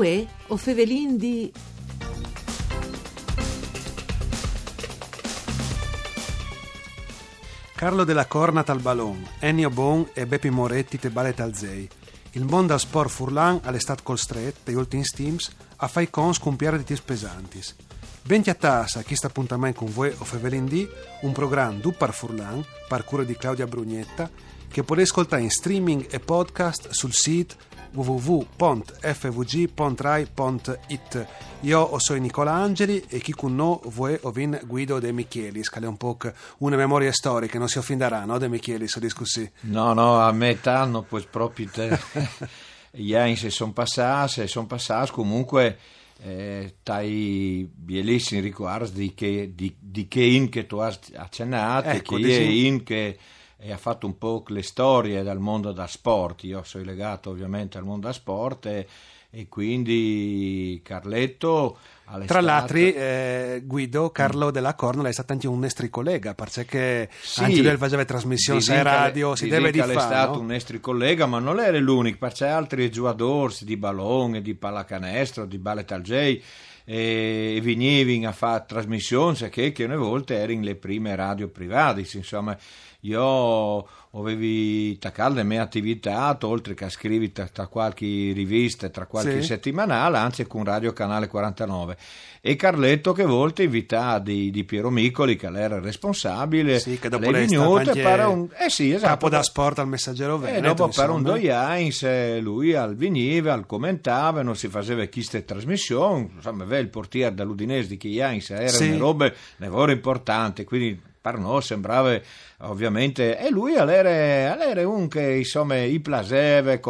Uè, o Fevelin di... Carlo della Corna tal Ballon, Ennio Bon e Beppi Moretti te Bale Talzei. Il mondo al sport furlan all'estat costret, degli ultimi steams, a fai cons con piare di tis pesantis. Benti a tassa, chi sta appuntamento con voi o Fevelin di, un programma du par furlan, par cura di Claudia Brugnetta, che potete ascoltare in streaming e podcast sul sito www.fvg.rai.it. Io sono Nicola Angeli e chi con noi vuoi ovin Guido De Michelis, che è un po' una memoria storica, non si offenderà, no De Michelis, o discussi? No, no, a metà non puoi proprio te. Ieri se sono passati, sono passati comunque eh, tai bellissimi ricordi di che, di, di che in che tu hai accennato, Ecco, che dici- è in che e ha fatto un po' le storie dal mondo da sport. Io sono legato ovviamente al mondo da sport e, e quindi Carletto Tra l'altro, eh, Guido, Carlo della Corna è stato anche un nostro collega, perché Sì. anche lui faceva trasmissioni le- radio, si deve di che è stato no? un nostro collega, ma non era l'unico, perché c'è altri giocatori di ballone, di pallacanestro, di ballet al J e venivano a fare trasmissioni che, che una volta erano le prime radio private, insomma io avevo attaccato le mie attività, oltre che a scrivere tra, tra qualche rivista, e tra qualche Sì. settimanale, anzi con Radio Canale 49. E Carletto che volte invità di, di Piero Micoli, che era il responsabile, Sì, che dopo lei lei è venuto stato e anche pare un, eh sì, esatto, capo da sport al Messaggero e Veneto. dopo per un se lui al veniva, al commentava, non si faceva queste trasmissioni, insomma, il portiere dall'Udinese di Chiains, era Sì. una roba, una roba importante, quindi per noi sembrava ovviamente, e lui era, era un che insomma i plaseva e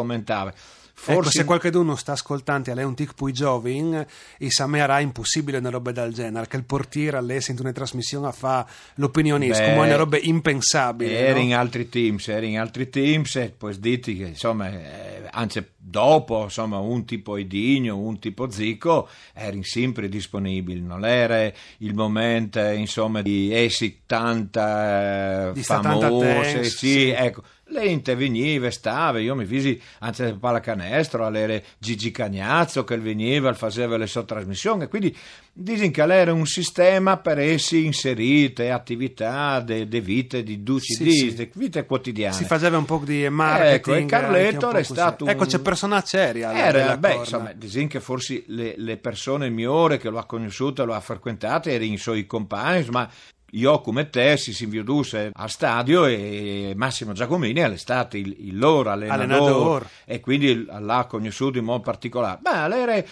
Ecco, Forse se qualcuno sta ascoltando e lei un tic pui giovin, sa me era impossibile una roba del genere, che il portiere a lei sente una trasmissione a fa l'opinionista, come una roba impensabile. Era no? in altri teams, era in altri teams e poi diti che insomma, eh, anzi dopo insomma un tipo Edinio, un tipo Zico erano sempre disponibili, non era il momento eh, insomma di essi tanta eh, tanta famose, thanks, sì, sì. ecco. Lei interveniva, stava, io mi fisi anzi del pallacanestro, all'era Gigi Cagnazzo che veniva, faceva le sue trasmissioni, quindi dicono che era un sistema per essi inserite attività de, de vite di duci Sì, di sì. vite quotidiane. Si faceva un po' di marketing. Ecco, e Carletto anche così. stato Ecco, c'è persona seria. Era, beh, Corna. insomma, dicono che forse le, le persone migliori che lo ha conosciuto, lo ha frequentato, erano i suoi compagni, ma io come te si si invidusse al stadio e Massimo Giacomini è stato il, il loro allenatore, Allenatore. e quindi l'ha conosciuto in modo particolare. Beh, era,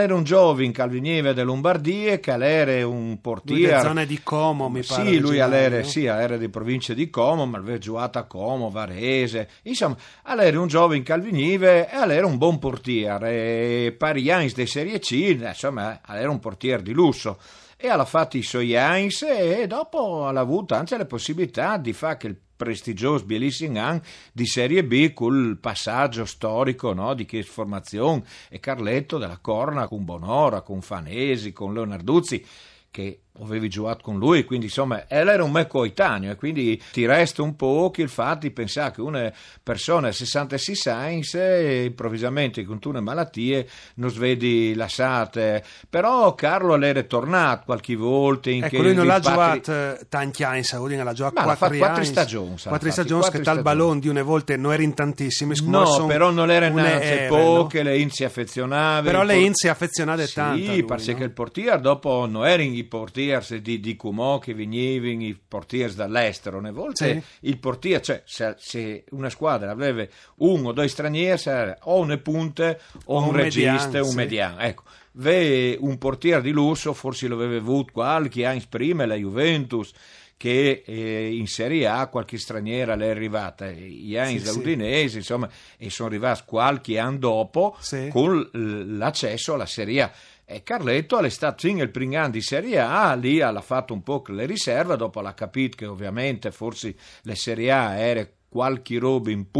era un giovane calvinieve della Lombardia che era un Lui portiere da zone di Como, mi pare. sì, lui originario, era, no? sì, era di provincia di Como, ma aveva giocato a Como, Varese. Insomma, era un giovane calvinive e era un buon portiere. Pari anni di Serie C, insomma, era un portiere di lusso. E ha fatto i suoi anni e dopo ha avuto anche la possibilità di fare il prestigioso anno di Serie B col passaggio storico no, di che formazione. E Carletto della Corna con Bonora, con Fanesi, con Leonarduzzi che avevi giocato con lui, quindi insomma era un me coetaneo e quindi ti resta un po' che il fatto di pensare che una persona a 66 anni improvvisamente con tutte le malattie non svedi lasciate, però Carlo era tornato qualche volta in Ecco, che lui non l'ha patri- giocato eh, tanti anni in Saudina, l'ha giocato Ma quattro quattro stagioni, Quattro stagioni che tal ballon di una volta non era in tantissimi. No, sono però non era neanche ere, poche, no? le inzi affezionava. Però le Inzi affezionate sì, tanto. lui, perché no? il portiere dopo non erano i portieri di, di Cumò che venivano i portieri dall'estero, ne volte Sì. il portiere, cioè se, se una squadra aveva uno o due stranieri, o una punte o, un, un regista median, un sì. mediano. Ecco, ve un portiere di lusso, forse lo aveva avuto qualche anno prima, la Juventus, che eh, in Serie A qualche straniera le è arrivata, gli anni Sì, da sì. Insomma, e sono arrivati qualche anno dopo Sì. con l'accesso alla Serie A. E Carletto è stato in il primo anno di Serie A, lì ha fatto un po' le riserve, dopo l'ha capito che ovviamente forse le Serie A era qualche roba in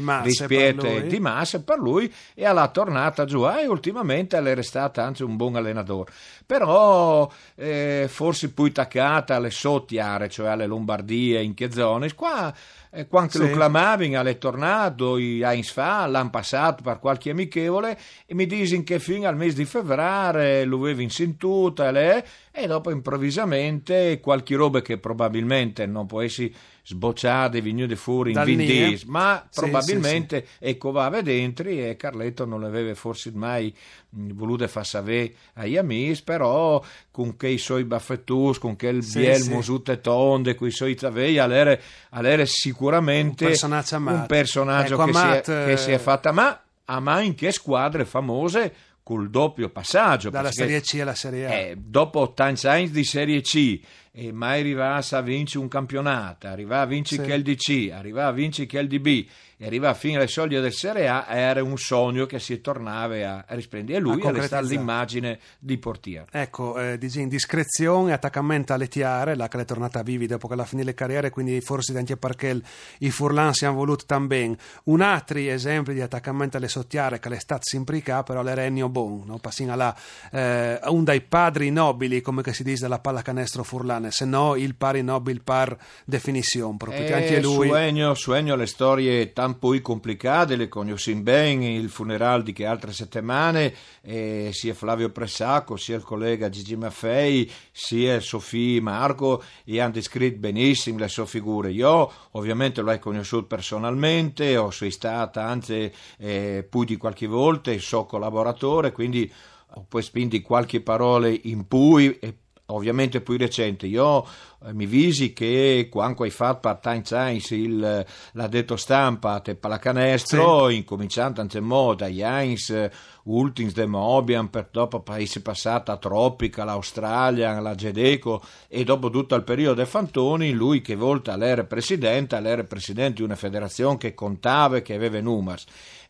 masse rispetto di massa per lui e alla tornata giù. E ultimamente è stato anche un buon allenatore. Però eh, forse poi taccata alle sottiare cioè alle Lombardie in che zone? Qua eh, quando Sì. lo clamavi alle tornato Heinz fa l'anno passato per qualche amichevole e mi disi che fino al mese di febbraio lo avevi insintuta le- e dopo improvvisamente qualche roba che probabilmente non può essere sbocciata e venuta fuori in Dal Vin NIE. Diesel, ma Sì, probabilmente ecco va dentro e Carletto non l'aveva forse mai voluto far sapere agli amici però con quei suoi baffettus con quel Sì, biel sì. musute tonde con i suoi tavei all'era, all'era sicuramente Un personaggio amato. un personaggio Ecco, che, si è, che si è fatta ma a mai in che squadre famose col doppio passaggio Dalla Serie C alla Serie A. eh, dopo tanti anni di Serie C e mai arrivasse a vincere un campionato, arrivava a vincere Sì. che il di C, arrivava a vincere che il di B e arrivava fino alle soglie del Serie A, era un sogno che si tornava a risplendere. E lui A è stata concretizzare. l'immagine di portiere. Ecco, eh, dice indiscrezione, attaccamento alle tiare, là che è tornata vivi dopo che alla fine le carriere, quindi forse anche perché i Furlan si hanno voluti tan ben. Un altro esempio di attaccamento alle sottiare che è stato sempre qua, però è Ennio Bon, no? Passina là, eh, un dai padri nobili, come che si dice della pallacanestro Furlane, se no il pari nobile par definizione, proprio che anche Eh, lui... Su Ennio, su Ennio le storie tan poi complicate, le conosciamo bene, il funerale di che altre settimane, eh, sia Flavio Pressacco, sia il collega Gigi Maffei, sia Sofì Marco, e hanno descritto benissimo le sue figure. Io ovviamente l'ho conosciuto personalmente, ho sei stata anzi eh, più di qualche volta, suo collaboratore, quindi ho poi spinto qualche parole in cui e ovviamente più recente. Io eh, mi visi che quando hai fatto part-time science il, l'ha detto stampa te pallacanestro, incominciando anche mo da Heinz, Ultins de Mobian, per dopo paese passata Tropica, l'Australia, la Gedeco e dopo tutto il periodo dei Fantoni, lui che volta l'era presidente, l'era presidente di una federazione che contava e che aveva numeri.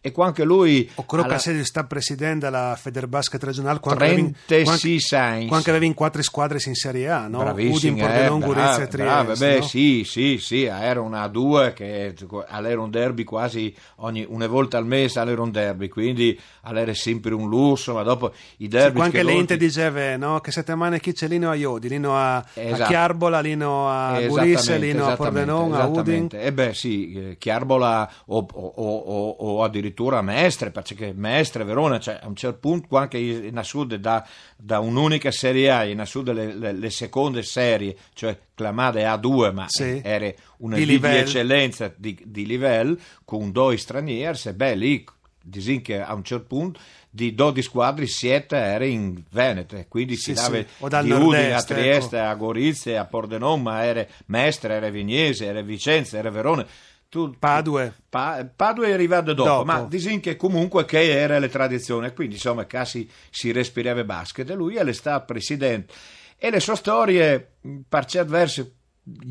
E quando lui... O quello alla- che sta presidente della Federbasket regionale quando avevi- 36 quando- Sainz. quando avevi in quattro squadre in Serie A, no? Udin, eh, Pordenone, Gorizia e Trieste. beh, no? sì, sì, sì, era una A2 che era un derby quasi ogni, una volta al mese era un derby, quindi era sempre un lusso, ma dopo i derby qua anche che l'Ente volti- diceva no? che settimane chi c'è Lino a Iodi, Lino a, a Esatto. Chiarbola, Lino a Gorizia, Lino a Pordenone, a Udin. E beh sì, eh, Chiarbola o, o- o- o- addirittura Mestre, perché Mestre, Verona, cioè a un certo punto qua anche in Sud da, da un'unica Serie A in Sud le, le- le seconde serie, cioè clamate A2, ma Sì. era una Di di, di eccellenza di, di livello con due stranieri, e beh lì disin che a un certo punto di 12 squadre 7 era in Veneto quindi Sì, si dava sì, di Udine a nord-est, Trieste ecco. a Gorizia a Pordenone ma era Mestre, era Vignese, era Vicenza, era Verona tu, Padue. Pa- Padua è arrivato dopo, Dopo. ma disin che comunque che era le tradizioni, quindi insomma quasi si respirava basket e lui è stato presidente. E le sue storie, per certi versi,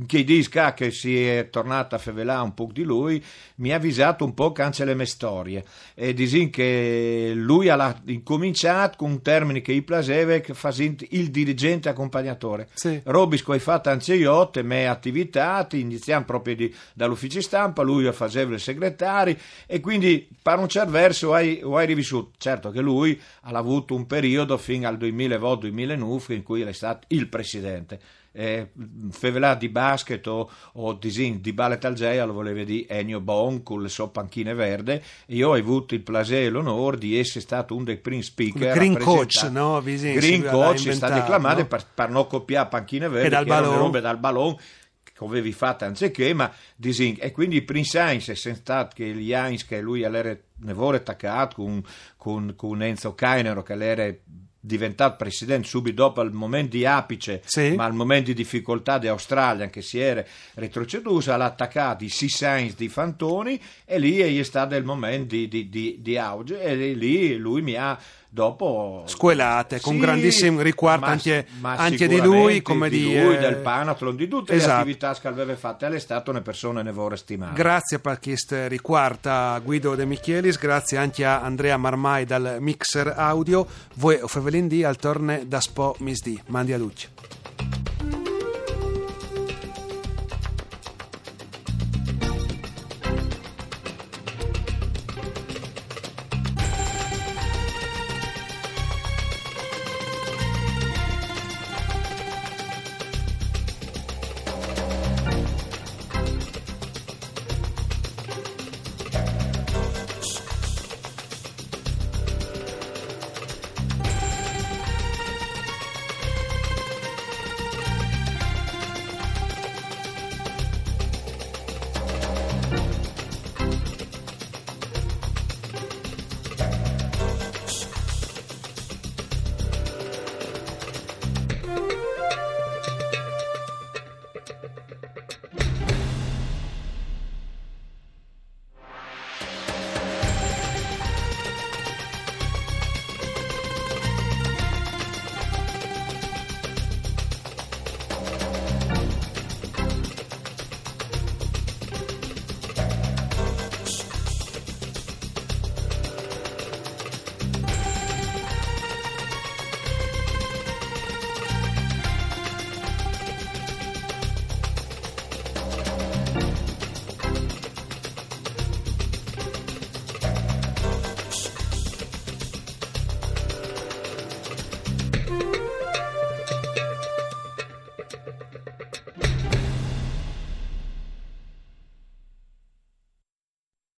che dica che si è tornata a fevelare un po' di lui, mi ha avvisato un po' anche le mie storie. E disin che lui ha incominciato con un termine che gli piaceva, che facendo il dirigente accompagnatore. Sì. Robis che hai fatto anche io, te me attività, iniziamo proprio di- dall'ufficio stampa, lui faceva il segretario e quindi per un certo verso hai, hai rivissuto. Certo che lui ha avuto un periodo fino al 2008-2009 in cui è stato il presidente. Eh, Fevelà di basket o, o disin, di ballet algeia lo voleva dire Ennio Bon con le sue panchine verde io ho avuto il piacere e l'onore di essere stato uno dei primi speaker Il green coach, no? Visin, Green coach è stato declamato no? per, per non copiare panchine verde E dal che dal ballon che avevi fatto anziché ma disin, e quindi Prince Heinz è stato che gli Heinz che lui era nevore attaccato con, con, con Enzo Cainero che era diventato presidente subito dopo il momento di apice Sì. ma al momento di difficoltà di Australia che si era retroceduta l'ha attaccato i Six Heinz di Fantoni e lì è stato il momento di, di, di, di auge e lì lui mi ha dopo Squelate, con Sì, grandissimo riguardo ma- anche, ma anche di lui, come di, di lui, eh, del Panathlon, di tutte esatto. le attività che aveva fatte, lei è stata una persona nevore stimata. Grazie per questo riguardo a Guido De Michelis, grazie anche a Andrea Marmai dal Mixer Audio. Voi, Fevelin D, al torne da Spo Misdi. Mandi a luce.